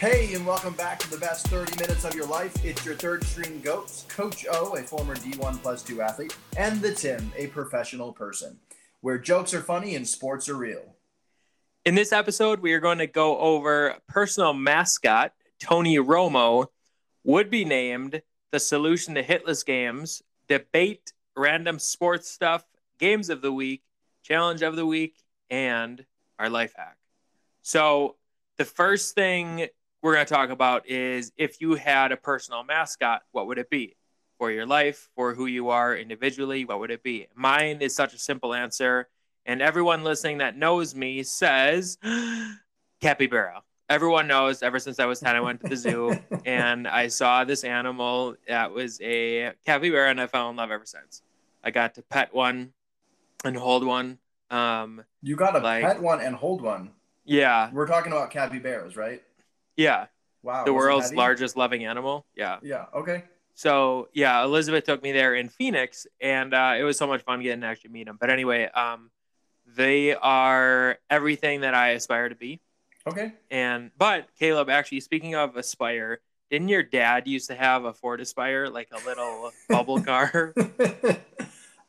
Hey, and welcome back to the best 30 minutes of your life. It's your third string goats, Coach O, a former D1 plus 2 athlete, and the Tim, a professional person, where jokes are funny and sports are real. In this episode, we are going to go over personal mascot Tony Romo would be named the solution to hitless games, debate random sports stuff, games of the week, challenge of the week, and our life hack. So, the first thing we're going to talk about is if you had a personal mascot, what would it be? For your life, for who you are individually, what would it be? Mine is such a simple answer. And everyone listening that knows me says capybara. Everyone knows ever since I was 10, I went to the zoo and I saw this animal that was a capybara and I fell in love ever since. I got to pet one and hold one. Um, You got to Like- pet one and hold one. yeah, We're talking about capybaras, right? Yeah. Wow. The world's largest loving animal. Yeah. Yeah, okay. So yeah, Elizabeth took me there in Phoenix, and uh, it was so much fun getting to actually meet them. But anyway, um, they are everything that I aspire to be. Okay. And but Caleb, actually, speaking of Aspire, didn't your dad used to have a Ford Aspire, like a little bubble car?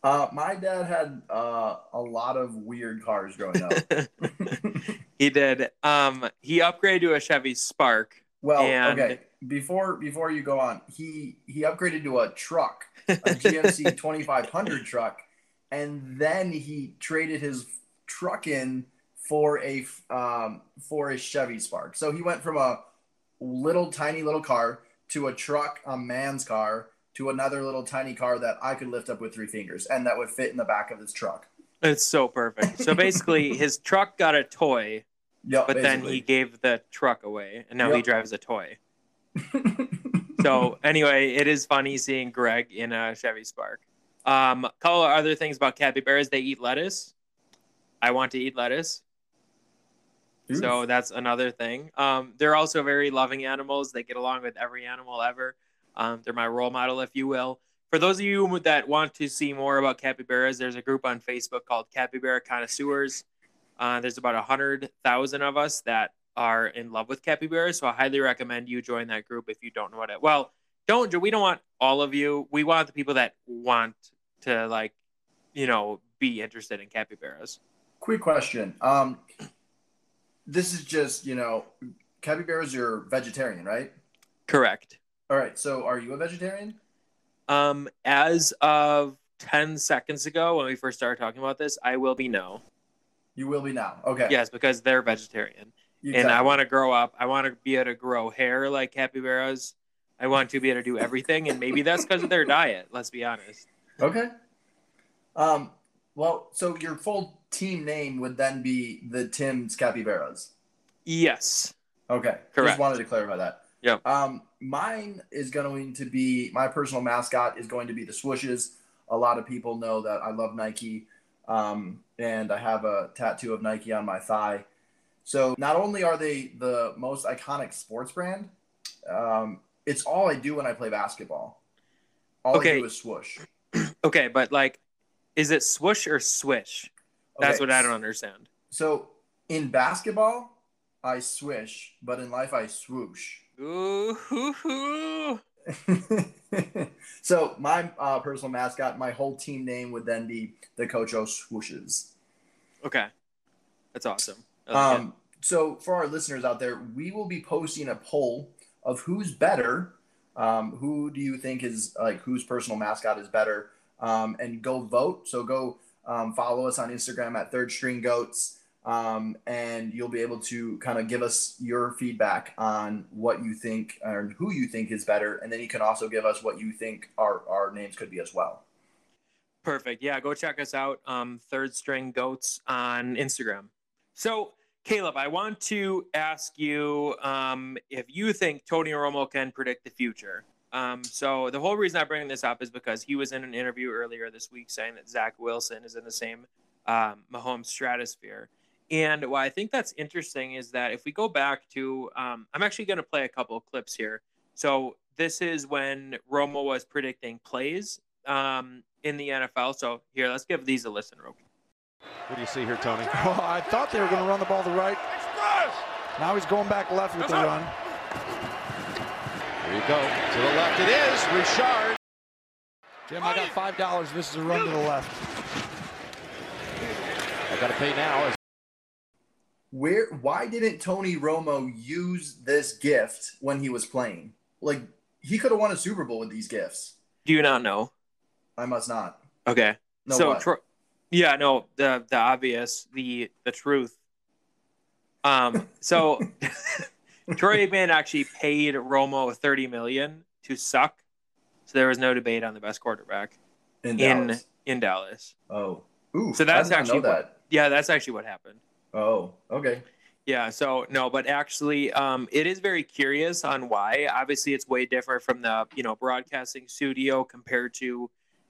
uh, my dad had uh, a lot of weird cars growing up. he did. Um, he upgraded to a Chevy Spark. Well, And- okay. Before before you go on, he he upgraded to a truck, a GMC 2500 truck, and then he traded his truck in for a um, for a Chevy Spark. So he went from a little tiny little car to a truck, a man's car, to another little tiny car that I could lift up with three fingers, and that would fit in the back of his truck. It's so perfect. So basically, his truck got a toy, Yep. but then he gave the truck away, and now he drives a toy. So anyway, it is funny seeing Greg in a Chevy Spark. Um, couple of other things about capybaras: they eat lettuce. I want to eat lettuce, so that's another thing. Um, they're also very loving animals. They get along with every animal ever. Um, they're my role model, if you will. For those of you that want to see more about capybaras, there's a group on Facebook called Capybara Connoisseurs. Uh, there's about a hundred thousand of us that are in love with capybaras, so I highly recommend you join that group if you don't know what it. Well, don't we don't want all of you. We want the people that want to like, you know, be interested in capybaras. Quick question. Um, this is just you know, capybaras are vegetarian, right? Correct. All right. So are you a vegetarian? Um, as of 10 seconds ago, when we first started talking about this, I will be no. You will be now. Okay. Yes, because they're vegetarian. And I want to grow up. I want to be able to grow hair like capybaras. I want to be able to do everything. And maybe that's because of their diet. Let's be honest. Okay. Um. Well, so your full team name would then be the Tim's Capybaras. Yes. Okay. Correct. Just wanted to clarify that. Yep. Um, mine is going to be my personal mascot is going to be the swooshes. A lot of people know that I love Nike, um, and I have a tattoo of Nike on my thigh. So not only are they the most iconic sports brand, um, it's all I do when I play basketball. All I Okay. do is swoosh. Okay, but like, is it swoosh or swish? That's Okay, what I don't understand. So in basketball, I swish, but in life, I swoosh. Ooh, hoo, hoo. so my uh, personal mascot, my whole team name would then be the Coach O Swooshes. Okay. That's awesome. Like it. Um, so for our listeners out there, we will be posting a poll of who's better. Um, who do you think is like whose personal mascot is better? Um, and go vote. So go um, follow us on Instagram at Third String Goats, um, and you'll be able to kind of give us your feedback on what you think or who you think is better, and then you can also give us what you think our our names could be as well. Perfect. Yeah, go check us out. Um, Third String Goats on Instagram. So, Caleb, I want to ask you um, if you think Tony Romo can predict the future. Um, so, the whole reason I bring this up is because he was in an interview earlier this week saying that Zach Wilson is in the same um, Mahomes stratosphere. And what I think that's interesting is that if we go back to, um, I'm actually going to play a couple of clips here. So, this is when Romo was predicting plays um, in the NFL. So here, let's give these a listen, real quick. What do you see here, Tony? Oh, I thought they were going to run the ball to right. Now he's going back left with the run. Here you go. To the left it is. Richard. Jim, I got five dollars. This is a run to the left. I gotta pay now. Where why didn't Tony Romo use this gift when he was playing? Like he could have won a Super Bowl with these gifts. Do you not know? I must not. Okay. No, so what? Tro- yeah, no, the the obvious, the the truth. Um, so Troy Aikman actually paid Romo thirty million to suck, so there was no debate on the best quarterback in in Dallas. in Dallas. Oh, ooh. So that's actually that. Yeah, that's actually what happened. Oh, okay. Yeah, so no, but actually, um, it is very curious on why. Obviously, it's way different from the you know broadcasting studio compared to,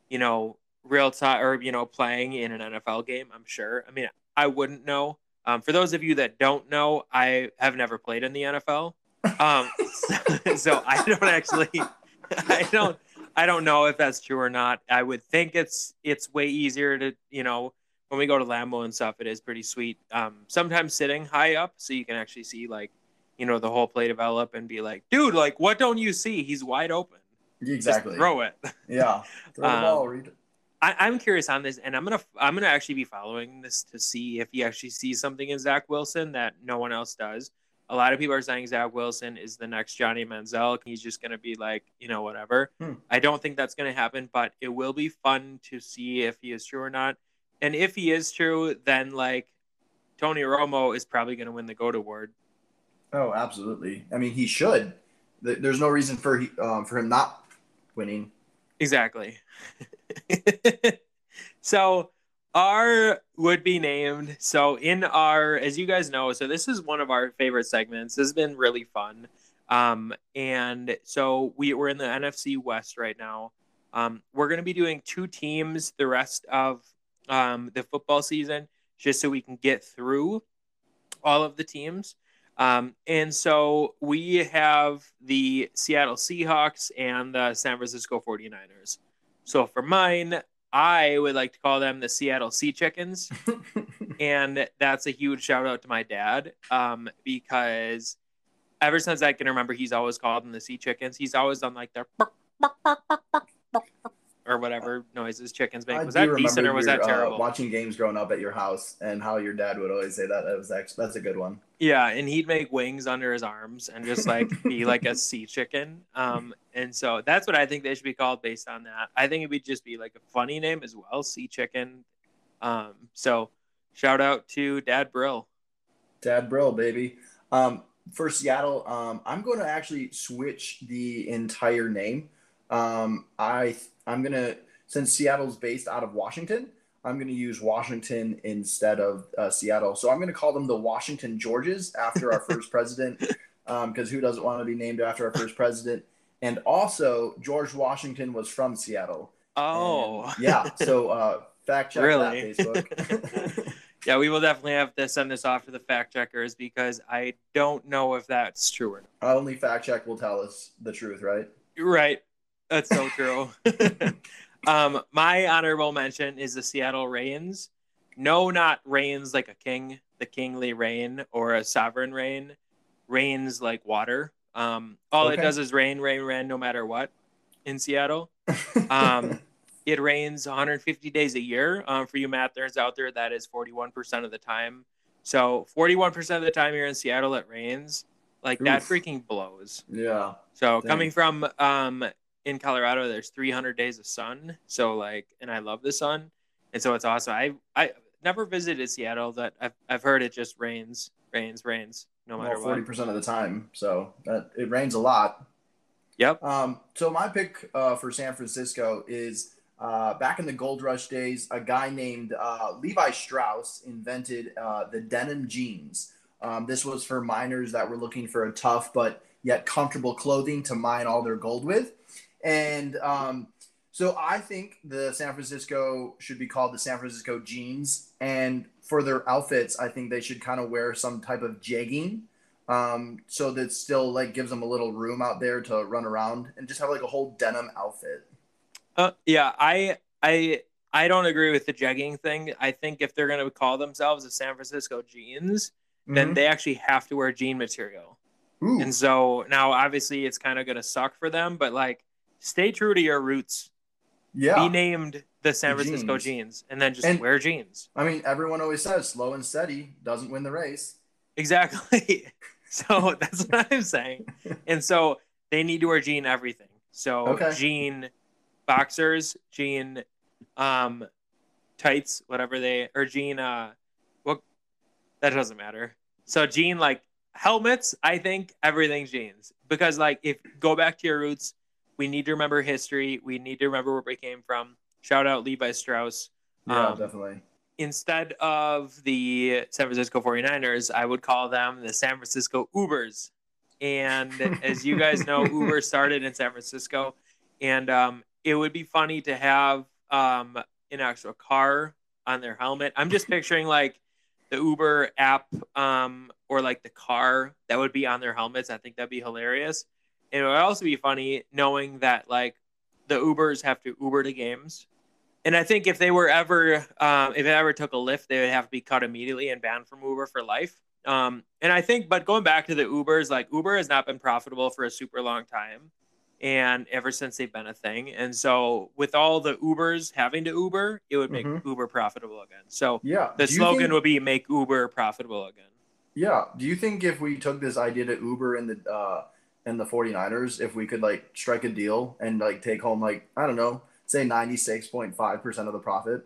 you know, real time or you know playing in an NFL game. I'm sure. I mean, I wouldn't know. Um, for those of you that don't know, I have never played in the NFL, um, so, so I don't actually, I don't, I don't know if that's true or not. I would think it's it's way easier to you know when we go to Lambeau and stuff, it is pretty sweet. Um, sometimes sitting high up so you can actually see like, you know, the whole play develop and be like, dude, like, what don't you see? He's wide open. Exactly. Just throw it. Yeah. Throw the Um, ball, Reed. I, I'm curious on this, and I'm gonna I'm gonna actually be following this to see if he actually sees something in Zach Wilson that no one else does. A lot of people are saying Zach Wilson is the next Johnny Manziel. He's just gonna be like, you know, whatever. Hmm. I don't think that's gonna happen, but it will be fun to see if he is true or not. And if he is true, then like Tony Romo is probably gonna win the GOAT award. Oh, absolutely. I mean, he should. There's no reason for he, um, for him not winning. Exactly. so our would be named. So in our, as you guys know, so this is one of our favorite segments. This has been really fun. Um, and so we we're in the NFC West right now. Um, we're going to be doing two teams the rest of um, the football season, just so we can get through all of the teams. Um, and so we have the Seattle Seahawks and the San Francisco 49ers. So for mine, I would like to call them the Seattle Sea Chickens. and that's a huge shout out to my dad um, because ever since I can remember, he's always called them the Sea Chickens. He's always done like their or whatever noises chickens make. Was that decent or was your, that terrible? Uh, watching games growing up at your house and how your dad would always say that. That was actually that's a good one. Yeah, and he'd make wings under his arms and just like be like a sea chicken. Um, and so that's what I think they should be called based on that. I think it would just be like a funny name as well, sea chicken. Um, so shout out to Dad Brill. Dad Brill, baby. Um, for Seattle, um, I'm going to actually switch the entire name. Um, I I'm gonna since Seattle's based out of Washington, I'm gonna use Washington instead of uh, Seattle. So I'm gonna call them the Washington Georges after our first president, because who doesn't want to be named after our first president? And also, George Washington was from Seattle. Oh, And, yeah. So uh, fact check Really? that Facebook. yeah, we will definitely have to send this off to the fact checkers because I don't know if that's true or not. Only fact check will tell us the truth, right? Right. That's so true. um, my honorable mention is the Seattle Reigns. No, not reigns like a king, the kingly reign or a sovereign reign. Reigns like water. Um, all it does is rain, rain, rain, no matter what in Seattle. Um, it rains 150 days a year. Um, for you math nerds out there, that is 41% of the time. So 41% of the time you're in Seattle, it rains. Like that freaking blows. yeah. So Dang. coming from um in Colorado, there's 300 days of sun. So like, and I love the sun, and so it's awesome. I I never visited Seattle. That I've I've heard it just rains, rains, rains, no matter Well, what. forty percent of the time. So that it rains a lot. Yep. Um, so my pick uh, for San Francisco is uh, back in the gold rush days. A guy named uh, Levi Strauss invented uh, the denim jeans. Um, this was for miners that were looking for a tough but yet comfortable clothing to mine all their gold with. And um, so I think the San Francisco should be called the San Francisco jeans. And for their outfits, I think they should kind of wear some type of jegging um, so that still like gives them a little room out there to run around and just have like a whole denim outfit. Uh, yeah, I I I don't agree with the jegging thing. I think if they're gonna call themselves the San Francisco Jeans, then Mhm. they actually have to wear jean material. Ooh, And so now obviously it's kind of going to suck for them, but like stay true to your roots. yeah. Be named the San The Francisco jeans. jeans and then just And- wear jeans. I mean, everyone always says slow and steady doesn't win the race. Exactly. so that's what I'm saying. And so they need to wear jean everything. So Okay. jean boxers, jean um tights, whatever they or jean uh what that doesn't matter. So jean like helmets, I think everything's jeans. Because like if go back to your roots, we need to remember history. We need to remember where we came from. Shout out Levi Strauss. Yeah, Um, definitely. instead of the San Francisco 49ers, I would call them the San Francisco Ubers. And as you guys know, Uber started in San Francisco. And um, it would be funny to have um, an actual car on their helmet. I'm just picturing like the Uber app um, or like the car that would be on their helmets. I think that'd be hilarious. It would also be funny knowing that like the Ubers have to Uber to games. And I think if they were ever, um, if it ever took a Lyft, they would have to be cut immediately and banned from Uber for life. Um, and I think, but going back to the Ubers, like Uber has not been profitable for a super long time, and ever since they've been a thing. And so, with all the Ubers having to Uber, it would make Mhm. Uber profitable again. So Yeah. the slogan think- would be "Make Uber profitable again." Yeah. Do you think if we took this idea to Uber and the uh and the 49ers, if we could like strike a deal and like take home like, I don't know, say 96.5% of the profit?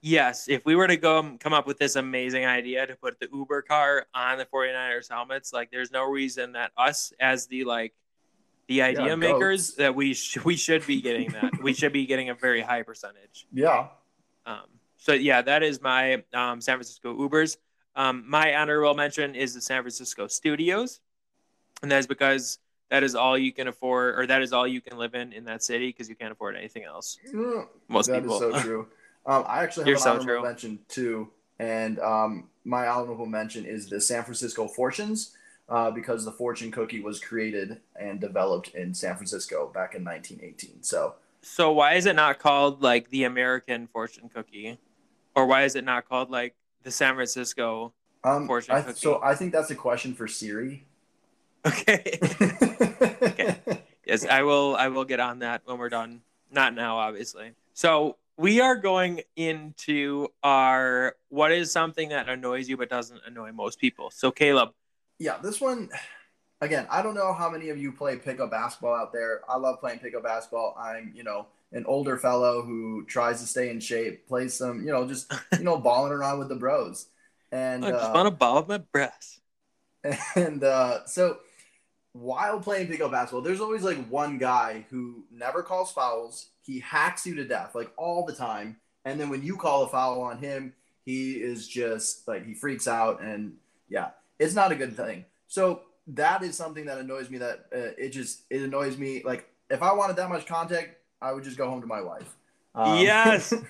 Yes, if we were to go come up with this amazing idea to put the Uber car on the 49ers helmets, like there's no reason that us as the like the idea goats. makers that we sh- we should be getting that. we should be getting a very high percentage. Yeah. Um, so yeah, that is my um, San Francisco Ubers. Um, my honorable mention is the San Francisco Studios, and that is because that is all you can afford, or that is all you can live in in that city because you can't afford anything else. Most That is people. so true. Um, I actually have You're an so honorable true. mention too, and um, my honorable mention is the San Francisco Fortunes, uh, because the fortune cookie was created and developed in San Francisco back in 1918. So So why is it not called like the American fortune cookie, or why is it not called like the San Francisco? Um, Fortune I, cookie. so I think that's a question for Siri. Okay. yes, I will. I will get on that when we're done. Not now, obviously. So we are going into our what is something that annoys you but doesn't annoy most people. So Caleb, Yeah, this one, again, I don't know how many of you play pickup basketball out there. I love playing pickup basketball. I'm, you know, an older fellow who tries to stay in shape, plays some, you know, just, you know, balling around with the bros. And, I just uh, want to ball with my breast. and uh, so while playing pickup basketball, there's always like one guy who never calls fouls. He hacks you to death, like all the time. And then when you call a foul on him, he is just like he freaks out, and yeah, it's not a good thing. So that is something that annoys me. That uh, it just it annoys me. Like if I wanted that much contact, I would just go home to my wife. Um, Yes.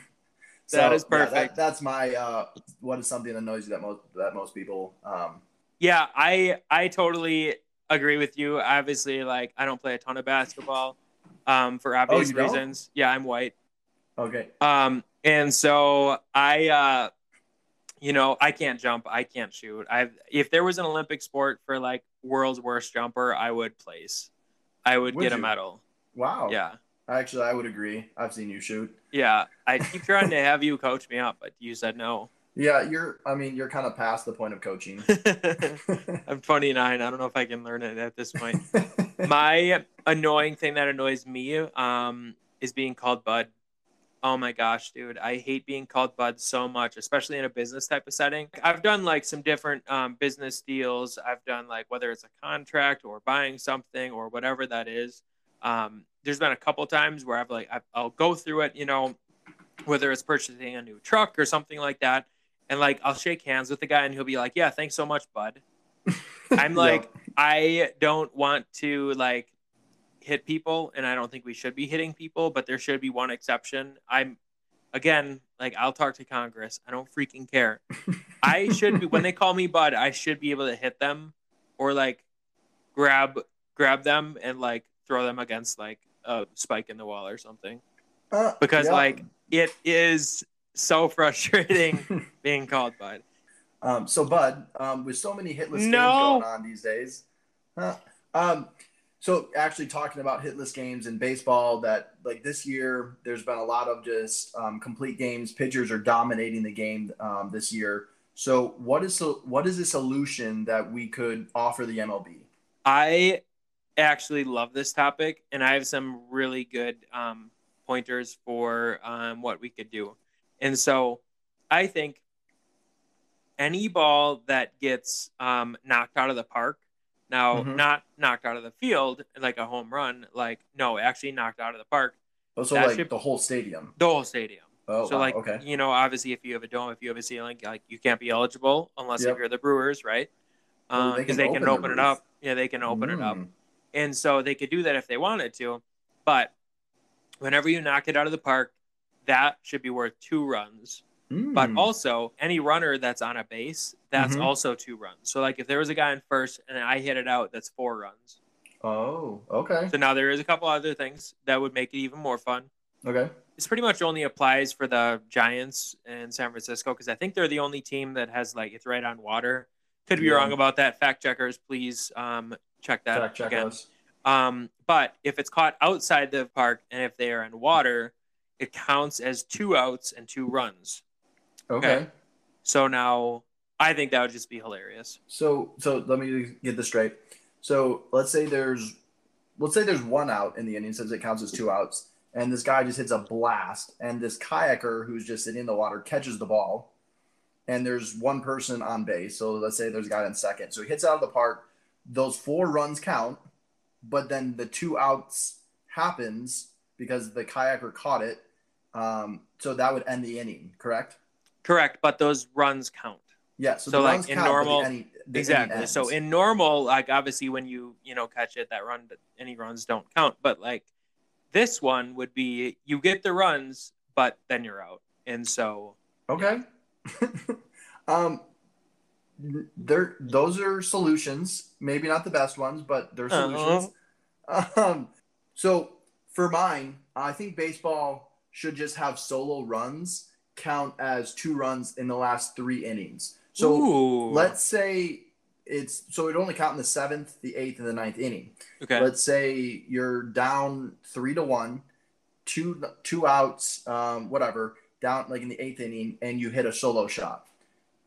That is yeah, perfect. that's my uh, what is something that annoys you that most that most people um, Yeah, I I totally agree with you. Obviously, like I don't play a ton of basketball, um, for obvious Oh, you don't? reasons. Yeah, I'm white. Okay. Um, and so I, uh, you know, I can't jump, I can't shoot. I if there was an Olympic sport for like world's worst jumper, I would place. I would, Would get a medal. Wow. Yeah, Actually, I would agree. I've seen you shoot. yeah. I keep trying to have you coach me up, but you said no. Yeah, you're. I mean, you're kind of past the point of coaching. I'm 29. I don't know if I can learn it at this point. My annoying thing that annoys me um, is being called Bud. Oh my gosh, dude. I hate being called Bud so much, especially in a business type of setting. I've done like some different um, business deals. I've done like whether it's a contract or buying something or whatever that is. Um, there's been a couple times where I've like, I- I'll go through it, you know, whether it's purchasing a new truck or something like that. And like, I'll shake hands with the guy and he'll be like, yeah, thanks so much, Bud. I'm like, I don't want to like hit people, and I don't think we should be hitting people, but there should be one exception. I'm again like I'll talk to Congress. I don't freaking care. I should be when they call me bud, I should be able to hit them or like grab grab them and like throw them against like a spike in the wall or something. Uh, Because yeah. like it is so frustrating being called bud. um, so Bud, um, with so many hitless games going on these days, um, so actually talking about hitless games in baseball, that like this year, there's been a lot of just um, complete games. Pitchers are dominating the game um, this year. So what is so what is a solution that we could offer the MLB? I actually love this topic, and I have some really good um, pointers for um, what we could do. And so I think any ball that gets um, knocked out of the park, now Mhm. not knocked out of the field like a home run, like no, actually knocked out of the park, Oh, so like should- the whole stadium. the whole stadium. Oh, so wow, like okay. you know, obviously if you have a dome, if you have a ceiling, like you can't be eligible unless Yep. if you're the Brewers, right? Because they they can can, open the open, it up. Yeah, they can open it up. Mm. And so they could do that if they wanted to. But whenever you knock it out of the park, that should be worth two runs. But Mm. also, any runner that's on a base, that's Mhm. also two runs. So, like, if there was a guy in first and I hit it out, that's four runs. Oh, okay. So now there is a couple other things that would make it even more fun. Okay. This pretty much only applies for the Giants in San Francisco because I think they're the only team that has like it's right on water. Could be Yeah. wrong about that. Fact checkers, please um, check that Fact again. Um, but if it's caught outside the park and if they are in water, it counts as two outs and two runs. Okay. Okay. So now I think that would just be hilarious. So so let me get this straight. So let's say there's let's say there's one out in the inning since it counts as two outs, and this guy just hits a blast, and this kayaker who's just sitting in the water catches the ball, and there's one person on base. So let's say there's a guy in second. So he hits out of the park. Those four runs count, but then the two outs happens because the kayaker caught it. Um, so that would end the inning, correct? Correct, but those runs count. Yeah. So, So, the like, in count, but the normal- inning- the exactly. So in normal, like obviously when you you know catch it, that run, any runs don't count. But like this one would be you get the runs, but then you're out. And so Okay. um, there, those are solutions. Maybe not the best ones, but they're Uh-huh. solutions. Um, so for mine, I think baseball should just have solo runs count as two runs in the last three innings. So Ooh. let's say it's so it only count in the seventh, the eighth, and the ninth inning okay. let's say you're down three to one, two two outs, um, whatever, down like in the eighth inning, and you hit a solo shot.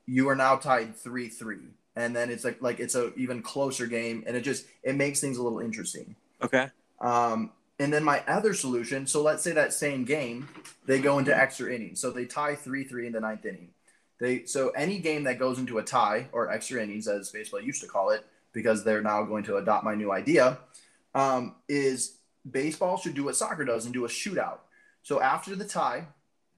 You are now tied three three, and then it's like like it's a even closer game, and it just it makes things a little interesting. okay. Um, and then my other solution, so let's say that same game, they go into extra innings, so they tie three three in the ninth inning. They so any game that goes into a tie or extra innings, as baseball used to call it, because they're now going to adopt my new idea, um, is baseball should do what soccer does and do a shootout. So after the tie,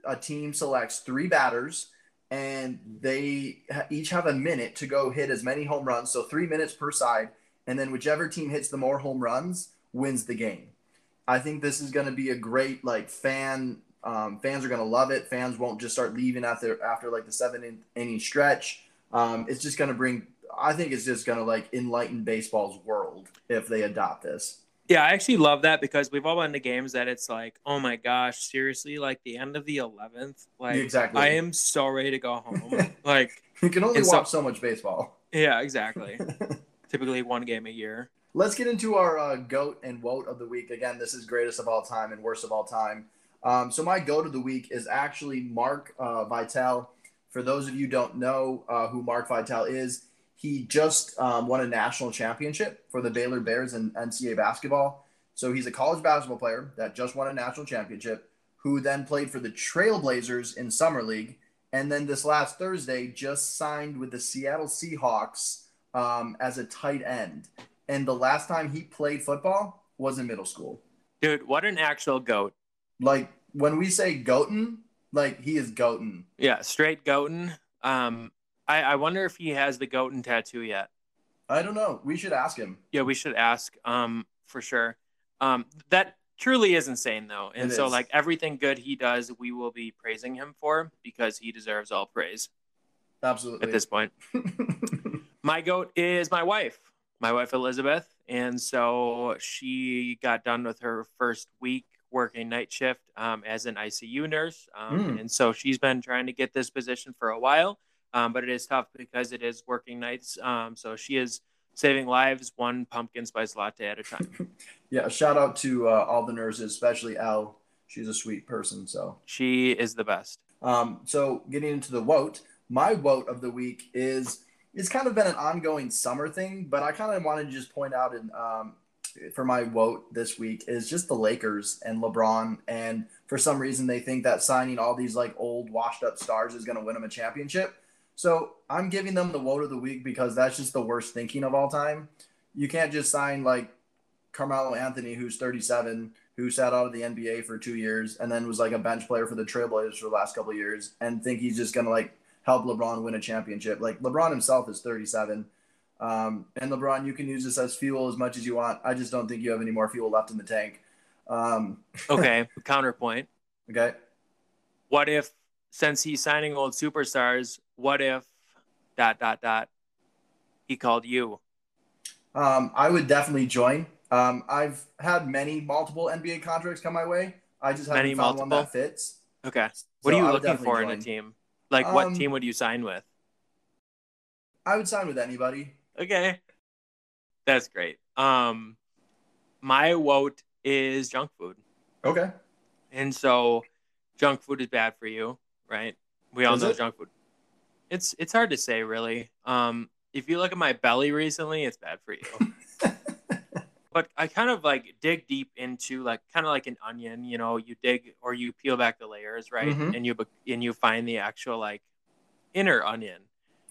a team selects three batters and they each have a minute to go hit as many home runs. So three minutes per side. And then whichever team hits the more home runs wins the game. I think this is going to be a great like fan. Um, fans are going to love it. Fans won't just start leaving after after like the seven in, inning stretch. Um, it's just going to bring. I think it's just going to like enlighten baseball's world if they adopt this. Yeah, I actually love that because we've all been to games that it's like, oh my gosh, seriously, like the end of the eleventh, like Exactly. I am so ready to go home. like, You can only And so- watch so much baseball. yeah, exactly. Typically one game a year. Let's get into our uh, goat and woat of the week. Again, this is greatest of all time and worst of all time. Um, so my goat of the week is actually Mark uh. For those of you don't know uh, who Mark Vital is, he just um, won a national championship for the Baylor Bears in NCAA basketball. So he's a college basketball player that just won a national championship, who then played for the Trailblazers in summer league, and then this last Thursday just signed with the Seattle Seahawks um, as a tight end. And the last time he played football was in middle school. Dude, what an actual goat. Like when we say goatin, like he is goatin. Yeah, straight goatin. Um, I, I wonder if he has the goatin tattoo yet. I don't know. We should ask him. Yeah, we should ask um for sure. Um that truly is insane though. And It so is. like everything good he does, we will be praising him for because he deserves all praise Absolutely. at this point. My goat is my wife, my wife Elizabeth, and so she got done with her first week working night shift um, as an ICU nurse, um, Mm. and so she's been trying to get this position for a while, um, but it is tough because it is working nights. Um, so she is saving lives one pumpkin spice latte at a time. Yeah, shout out to uh, all the nurses, especially Al. She's a sweet person. So, she is the best. um, so getting into the woat, my woat of the week is it's kind of been an ongoing summer thing, but I kind of wanted to just point out and um, for my woat this week is just the Lakers and LeBron. And for some reason, they think that signing all these like old washed up stars is going to win them a championship. So I'm giving them the woat of the week because that's just the worst thinking of all time. You can't just sign like Carmelo Anthony, who's 37, who sat out of the NBA for two years and then was like a bench player for the Trailblazers for the last couple years, and think he's just gonna like help LeBron win a championship. Like LeBron himself is 37. Um, and LeBron, you can use this as fuel as much as you want. I just don't think you have any more fuel left in the tank. Um, Okay, counterpoint. okay. What if, since he's signing old superstars, what if dot dot dot he called you? Um, I would definitely join. Um, I've had many multiple NBA contracts come my way. I just haven't Many found one multiple? that fits. Okay. What So are you looking for in a team? Like, what Um, team would you sign with? I would sign with anybody. Okay. That's great. Um, my woat is junk food. Okay. And so junk food is bad for you, right? We all Is know it? junk food. It's it's hard to say really. Um if you look at my belly recently, it's bad for you. but I kind of like dig deep into like kind of like an onion, you know, you dig or you peel back the layers, right? Mhm. And you and you find the actual like inner onion.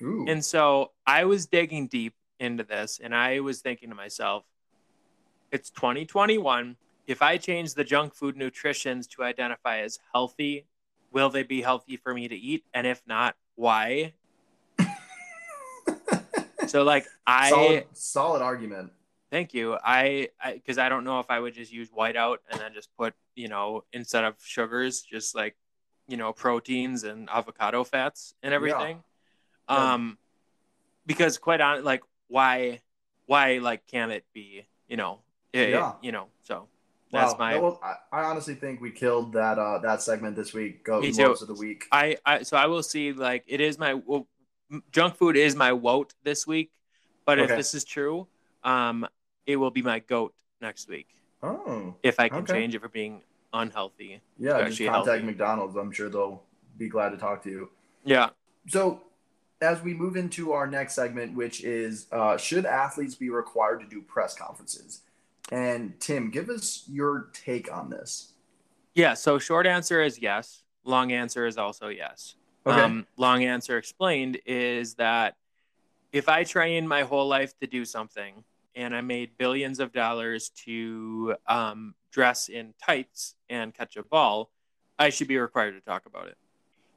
Ooh. And so I was digging deep into this and I was thinking to myself, it's 2021. If I change the junk food nutritions to identify as healthy, will they be healthy for me to eat? And if not, why? so like I solid, solid argument. Thank you. I because I, don't know if I would just use whiteout and then just put, you know, instead of sugars, just like, you know, proteins and avocado fats and everything. Yeah. Um because quite on like why why like can it be, you know, it- Yeah. you know, so that's wow. my was- I, I honestly think we killed that uh, that segment this week. Go Me too. most of the week. I, I so I will see like it is my well, junk food is my woat this week, but if this is true, um, it will be my goat next week Oh, if I can Okay. change it for being unhealthy. yeah. Just contact healthy. McDonald's. I'm sure they'll be glad to talk to you. Yeah. So, as we move into our next segment, which is uh, should athletes be required to do press conferences? And Tim, give us your take on this. Yeah. So short answer is yes. Long answer is also yes. Okay. Um, long answer explained is that if I train my whole life to do something and I made billions of dollars to um, dress in tights and catch a ball, I should be required to talk about it.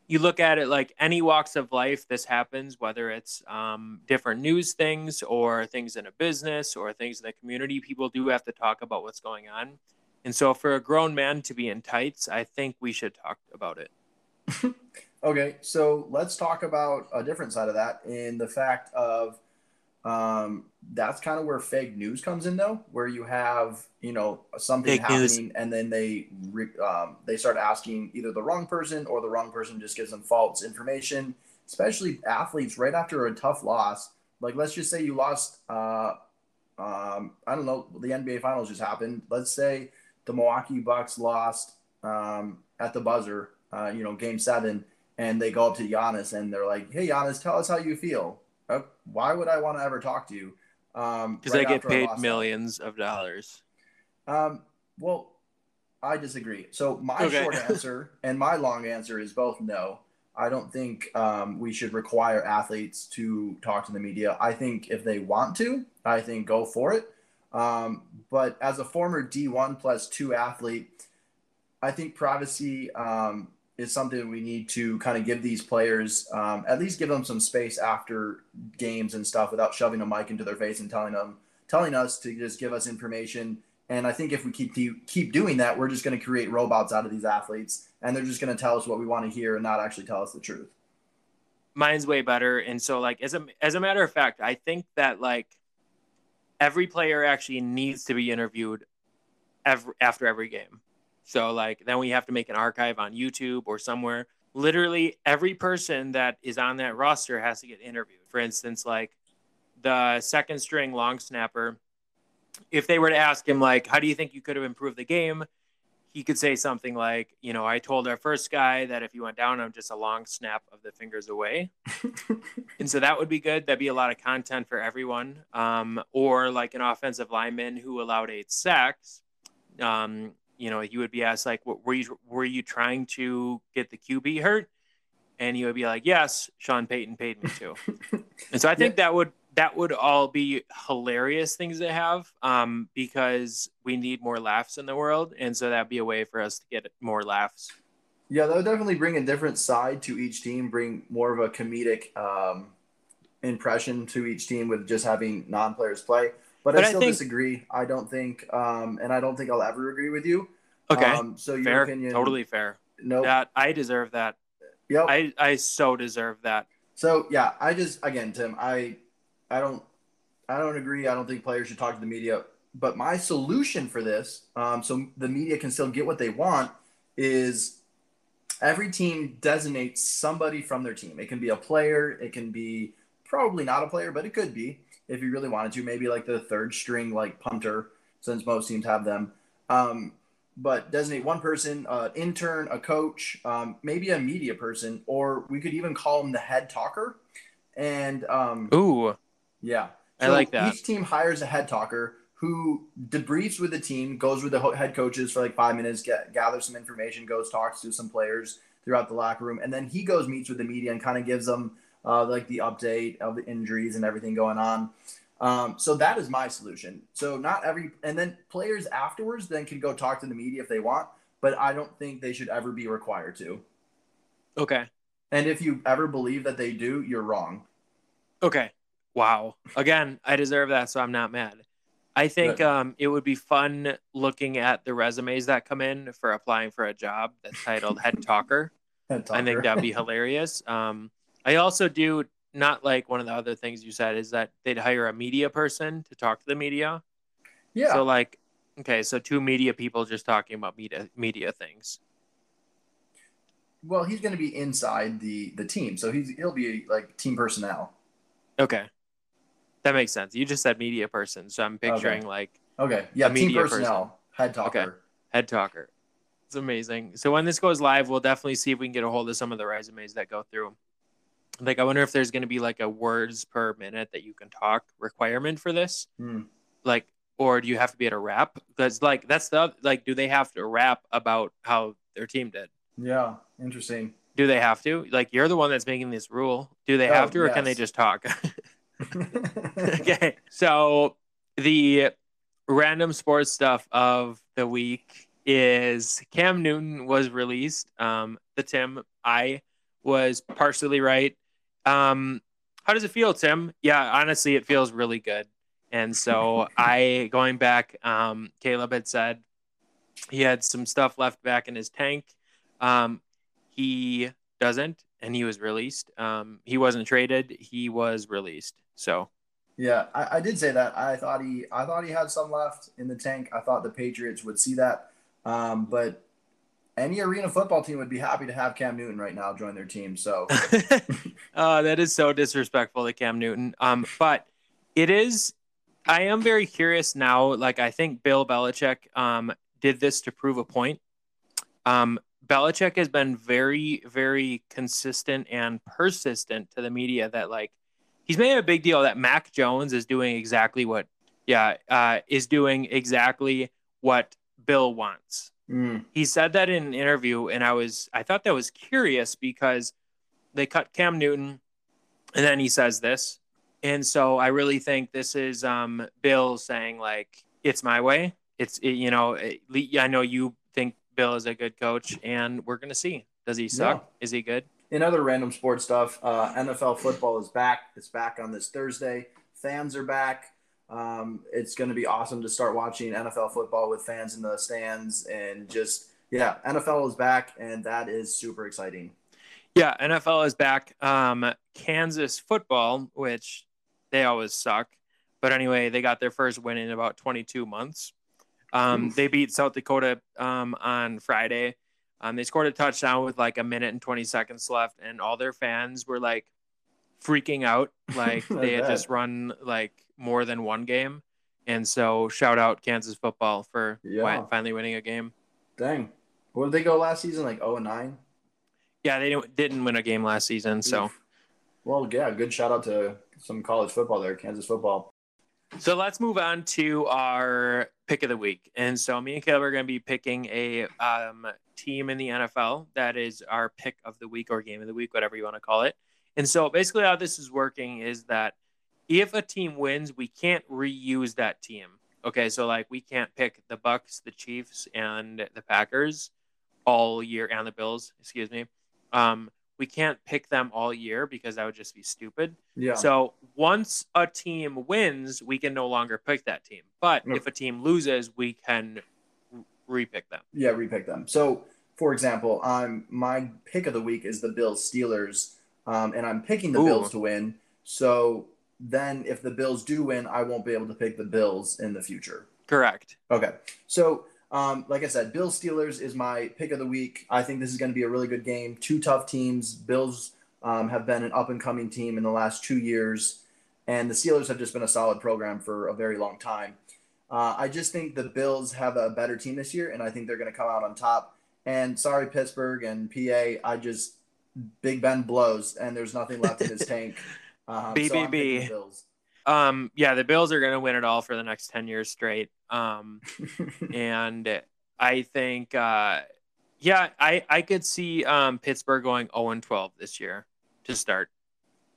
You look at it like any walks of life, this happens, whether it's um, different news things or things in a business or things in the community, people do have to talk about what's going on. And so, for a grown man to be in tights, I think we should talk about it. Okay, so let's talk about a different side of that in the fact of um, that's kind of where fake news comes in, though, where you have you know something Fake news. happening and then they re- um, they start asking either the wrong person or the wrong person just gives them false information, especially athletes right after a tough loss. Like let's just say you lost, uh, um, I don't know, the NBA Finals just happened. Let's say the Milwaukee Bucks lost um, at the buzzer, uh, you know, Game Seven and they go up to Giannis and they're like, "Hey, Giannis, tell us how you feel." Uh, why would I want to ever talk to you? Um, because right they get after I paid that. millions of dollars. Um, well, I disagree. So my Okay. short answer and my long answer is both no. I don't think um, we should require athletes to talk to the media. I think if they want to, I think go for it. Um, but as a former D1 plus two athlete, I think privacy um, is something we need to kind of give these players, um, at least give them some space after games and stuff without shoving a mic into their face and telling them, telling us to just give us information. And I think if we keep keep doing that, we're just going to create robots out of these athletes, and they're just going to tell us what we want to hear and not actually tell us the truth. Mine's way better, and so like as a as a matter of fact, I think that like every player actually needs to be interviewed every, after every game. So like then we have to make an archive on YouTube or somewhere. Literally every person that is on that roster has to get interviewed. For instance, like the second string long snapper, if they were to ask him like, "How do you think you could have improved the game?" he could say something like, "You know, I told our first guy that if he went down, I'm just a long snap of the fingers away," and so that would be good. That'd be a lot of content for everyone. Um, or like an offensive lineman who allowed eight sacks. Um, you know, you would be asked like, "Were you were you trying to get the QB hurt?" And he would be like, "Yes, Sean Payton paid me too." and so I think yeah. that would that would all be hilarious things to have um, because we need more laughs in the world. And so that'd be a way for us to get more laughs. Yeah, that would definitely bring a different side to each team, bring more of a comedic um, impression to each team with just having non players play. But, but I still I think, disagree. I don't think, um, and I don't think I'll ever agree with you. Okay. Um, so your fair, opinion, totally fair. No, that I deserve that. Yep. I I so deserve that. So yeah, I just again, Tim, I I don't I don't agree. I don't think players should talk to the media. But my solution for this, um, so the media can still get what they want, is every team designates somebody from their team. It can be a player. It can be probably not a player, but it could be if you really wanted to. Maybe like the third string, like punter, since most teams have them. Um, but designate one person, an uh, intern, a coach, um, maybe a media person, or we could even call them the head talker. And um, ooh, yeah. So I like that. Each team hires a head talker who debriefs with the team, goes with the head coaches for like five minutes, get, gathers some information, goes talks to some players throughout the locker room, and then he goes meets with the media and kind of gives them uh, like the update of the injuries and everything going on. Um, so that is my solution. So not every, and then players afterwards then can go talk to the media if they want, but I don't think they should ever be required to. Okay. And if you ever believe that they do, you're wrong. Okay. Wow. Again, I deserve that, so I'm not mad. I think um, it would be fun looking at the resumes that come in for applying for a job that's titled head talker. head talker. I think that'd be hilarious. Um, I also do not like one of the other things you said is that they'd hire a media person to talk to the media. Yeah. So like, okay, so two media people just talking about media media things. Well, he's going to be inside the the team, so he's he'll be like team personnel. Okay. That makes sense. You just said media person, so I'm picturing okay. like okay, yeah, team personnel, person. head talker. Okay. Head talker. It's amazing. So when this goes live, we'll definitely see if we can get a hold of some of the resumes that go through. Like, I wonder if there's going to be like a words per minute that you can talk requirement for this. Hmm. Like, or do you have to be at a rap? Because like that's the like, do they have to rap about how their team did? Yeah, interesting. Do they have to? Like, you're the one that's making this rule. Do they oh, have to, or yes. can they just talk? okay. So the random sports stuff of the week is Cam Newton was released. Um, the Tim, I was partially right. Um, how does it feel, Tim? Yeah, honestly, it feels really good. And so I, going back, um, Caleb had said he had some stuff left back in his tank. Um, he doesn't, and he was released. Um, he wasn't traded. He was released. So, yeah, I, I, did say that. I thought he, I thought he had some left in the tank. I thought the Patriots would see that, um, but any arena football team would be happy to have Cam Newton right now join their team. So, uh, that is so disrespectful to Cam Newton. Um, but it is. I am very curious now. Like I think Bill Belichick um, did this to prove a point. Um, Belichick has been very, very consistent and persistent to the media that like he's made a big deal that Mac Jones is doing exactly what, yeah, uh, is doing exactly what Bill wants. Mm. He said that in an interview, and I was, I thought that was curious because they cut Cam Newton, and then he says this, and so I really think this is um, Bill saying like, it's my way. It's it, you know, it, I know you think Bill is a good coach, and we're gonna see. Does he suck? Yeah. Is he good? in other random sports stuff, uh, NFL football is back. It's back on this Thursday. Fans are back. Um, it's going to be awesome to start watching NFL football with fans in the stands and just yeah, NFL is back, and that is super exciting. Yeah, NFL is back. Um, Kansas football, which they always suck, but anyway, they got their first win in about 22 months. Um, they beat South Dakota um, on Friday. Um, they scored a touchdown with like a minute and 20 seconds left, and all their fans were like freaking out like they had just run like more than one game. And so shout out Kansas football for Yeah. finally winning a game. Dang. What did they go last season? Like 0 9? Yeah, they didn't, didn't win a game last season. So Well, yeah, good shout out to some college football there, Kansas football. So let's move on to our pick of the week. And so me and Caleb are going to be picking a um, team in the NFL that is our pick of the week or game of the week, whatever you want to call it. And so basically, how this is working is that if a team wins, we can't reuse that team. Okay, so like we can't pick the Bucks, the Chiefs, and the Packers all year, and the Bills. Excuse me. Um, we can't pick them all year because that would just be stupid. Yeah. So once a team wins, we can no longer pick that team. But if a team loses, we can repick them. Yeah, repick them. So, for example, I'm my pick of the week is the Bills Steelers, um, and I'm picking the Ooh. Bills to win. So then, if the Bills do win, I won't be able to pick the Bills in the future. Correct. Okay, so um, like I said, Bills Steelers is my pick of the week. I think this is going to be a really good game. Two tough teams. Bills um, have been an up and coming team in the last two years, and the Steelers have just been a solid program for a very long time. Uh, I just think the Bills have a better team this year, and I think they're going to come out on top. And sorry, Pittsburgh and PA, I just Big Ben blows, and there's nothing left in his tank. Um, so I'm BBB. Bills. Um, yeah, the Bills are going to win it all for the next 10 years straight. Um, and I think, uh, yeah, I, I could see um, Pittsburgh going 0 and 12 this year to start.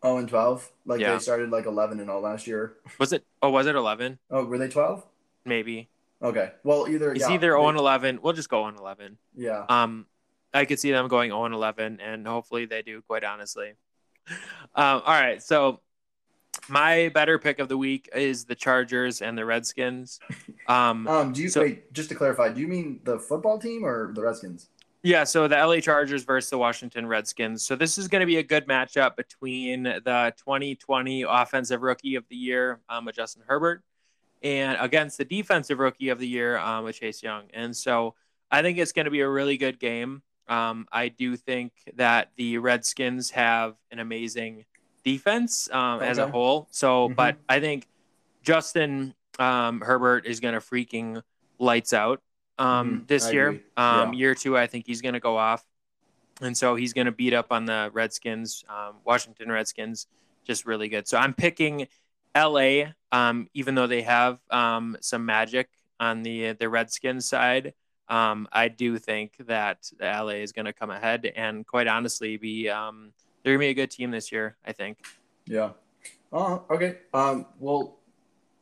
Oh, and 12. Like Yeah. they started like 11 and all last year. Was it? Oh, was it 11? Oh, were they 12? Maybe. Okay. Well, either It's yeah, either they- 0 and 11. We'll just go 0 and 11. Yeah. Um, I could see them going 0 and 11, and hopefully they do. Quite honestly. Um, all right, so my better pick of the week is the Chargers and the Redskins. Um, Um, do you so- wait? Just to clarify, do you mean the football team or the Redskins? yeah, so the LA Chargers versus the Washington Redskins. So this is going to be a good matchup between the 2020 Offensive Rookie of the Year, um, with Justin Herbert, and against the Defensive Rookie of the Year, um, with Chase Young. And so I think it's going to be a really good game. Um, I do think that the Redskins have an amazing defense um, as a whole. So, Mhm. but I think Justin um, Herbert is going to freaking lights out um, Mhm. this I year. Um, Yeah. Year two, I think he's going to go off, and so he's going to beat up on the Redskins, um, Washington Redskins, just really good. So I'm picking L.A. Um, even though they have um, some magic on the the Redskins side. Um, I do think that LA is going to come ahead and quite honestly be um, they're going to be a good team this year. I think. Yeah. Uh, okay. Um, well,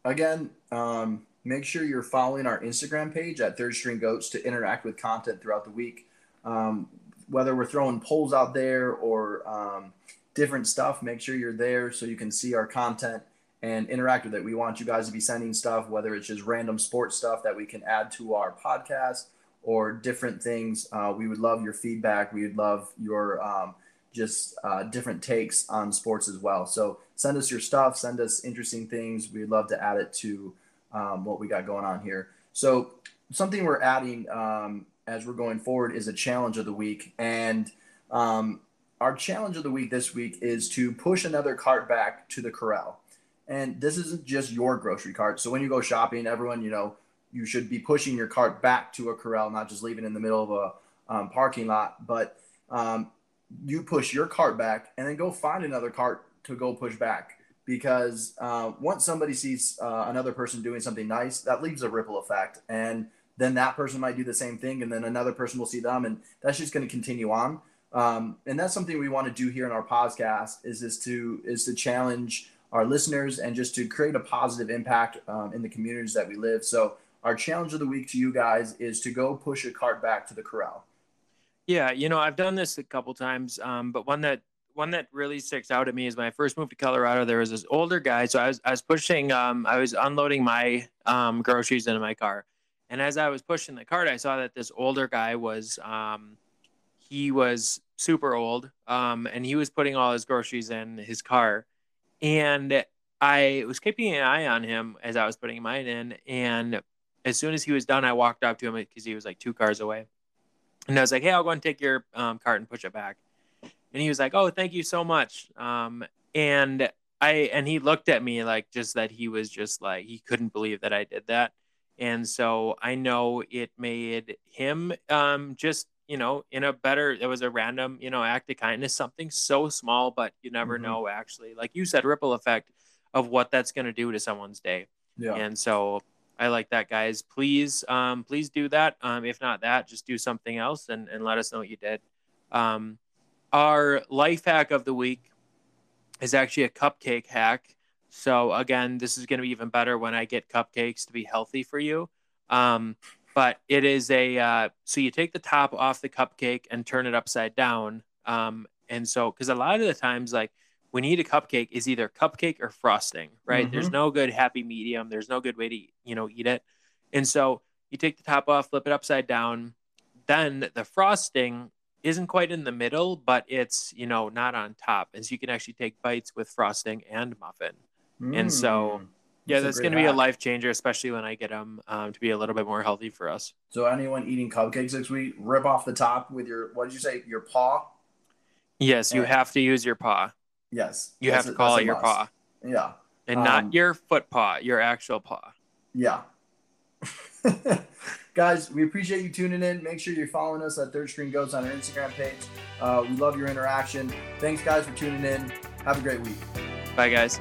again, um, make sure you're following our Instagram page at Third String Goats to interact with content throughout the week. Um, whether we're throwing polls out there or um, different stuff, make sure you're there so you can see our content and interact with it. We want you guys to be sending stuff, whether it's just random sports stuff that we can add to our podcast or different things. Uh, we would love your feedback. We would love your um, just uh, different takes on sports as well. So send us your stuff, send us interesting things. We'd love to add it to um, what we got going on here. So something we're adding um, as we're going forward is a challenge of the week, and um, our challenge of the week this week is to push another cart back to the corral. And this isn't just your grocery cart. So when you go shopping, everyone, you know, you should be pushing your cart back to a corral, not just leaving in the middle of a um, parking lot. But um, you push your cart back and then go find another cart to go push back because uh, once somebody sees uh, another person doing something nice that leaves a ripple effect and then that person might do the same thing and then another person will see them and that's just going to continue on um, and that's something we want to do here in our podcast is is to is to challenge our listeners and just to create a positive impact um, in the communities that we live so our challenge of the week to you guys is to go push a cart back to the corral Yeah, you know, I've done this a couple times, um, but one that one that really sticks out at me is when I first moved to Colorado. There was this older guy, so I was I was pushing, um, I was unloading my um, groceries into my car, and as I was pushing the cart, I saw that this older guy was, um, he was super old, um, and he was putting all his groceries in his car, and I was keeping an eye on him as I was putting mine in, and as soon as he was done, I walked up to him because he was like two cars away. And I was like, hey, I'll go and take your um, cart and push it back. And he was like, oh, thank you so much. Um, and I and he looked at me like just that he was just like he couldn't believe that I did that. And so I know it made him um just you know in a better it was a random you know act of kindness something so small but you never Mhm. know actually like you said ripple effect of what that's going to do to someone's day Yeah. and so i like that guys. Please um please do that. Um if not that just do something else and and let us know what you did. Um our life hack of the week is actually a cupcake hack. So again this is going to be even better when i get cupcakes to be healthy for you. Um but it is a uh, so you take the top off the cupcake and turn it upside down. Um and so because a lot of the times like when you eat a cupcake is either cupcake or frosting right there's Mhm. no good happy medium there's no good way to you know eat it and so you take the top off flip it upside down then the frosting isn't quite in the middle but it's you know not on top and so you can actually take bites with frosting and muffin and so, Mm. yeah That's that's going to be a life changer especially when i get them um, to be a little bit more healthy for us So anyone eating cupcakes this week, rip off the top with your what did you say? Your paw? yes you have to use your paw Yes. you have to a- call it your must. paw Yeah. and Um, not your foot paw your actual paw Yeah. Guys, we appreciate you tuning in. Make sure you're following us at Third String Goats on our Instagram page. Uh, we love your interaction. Thanks, guys, for tuning in. Have a great week. bye guys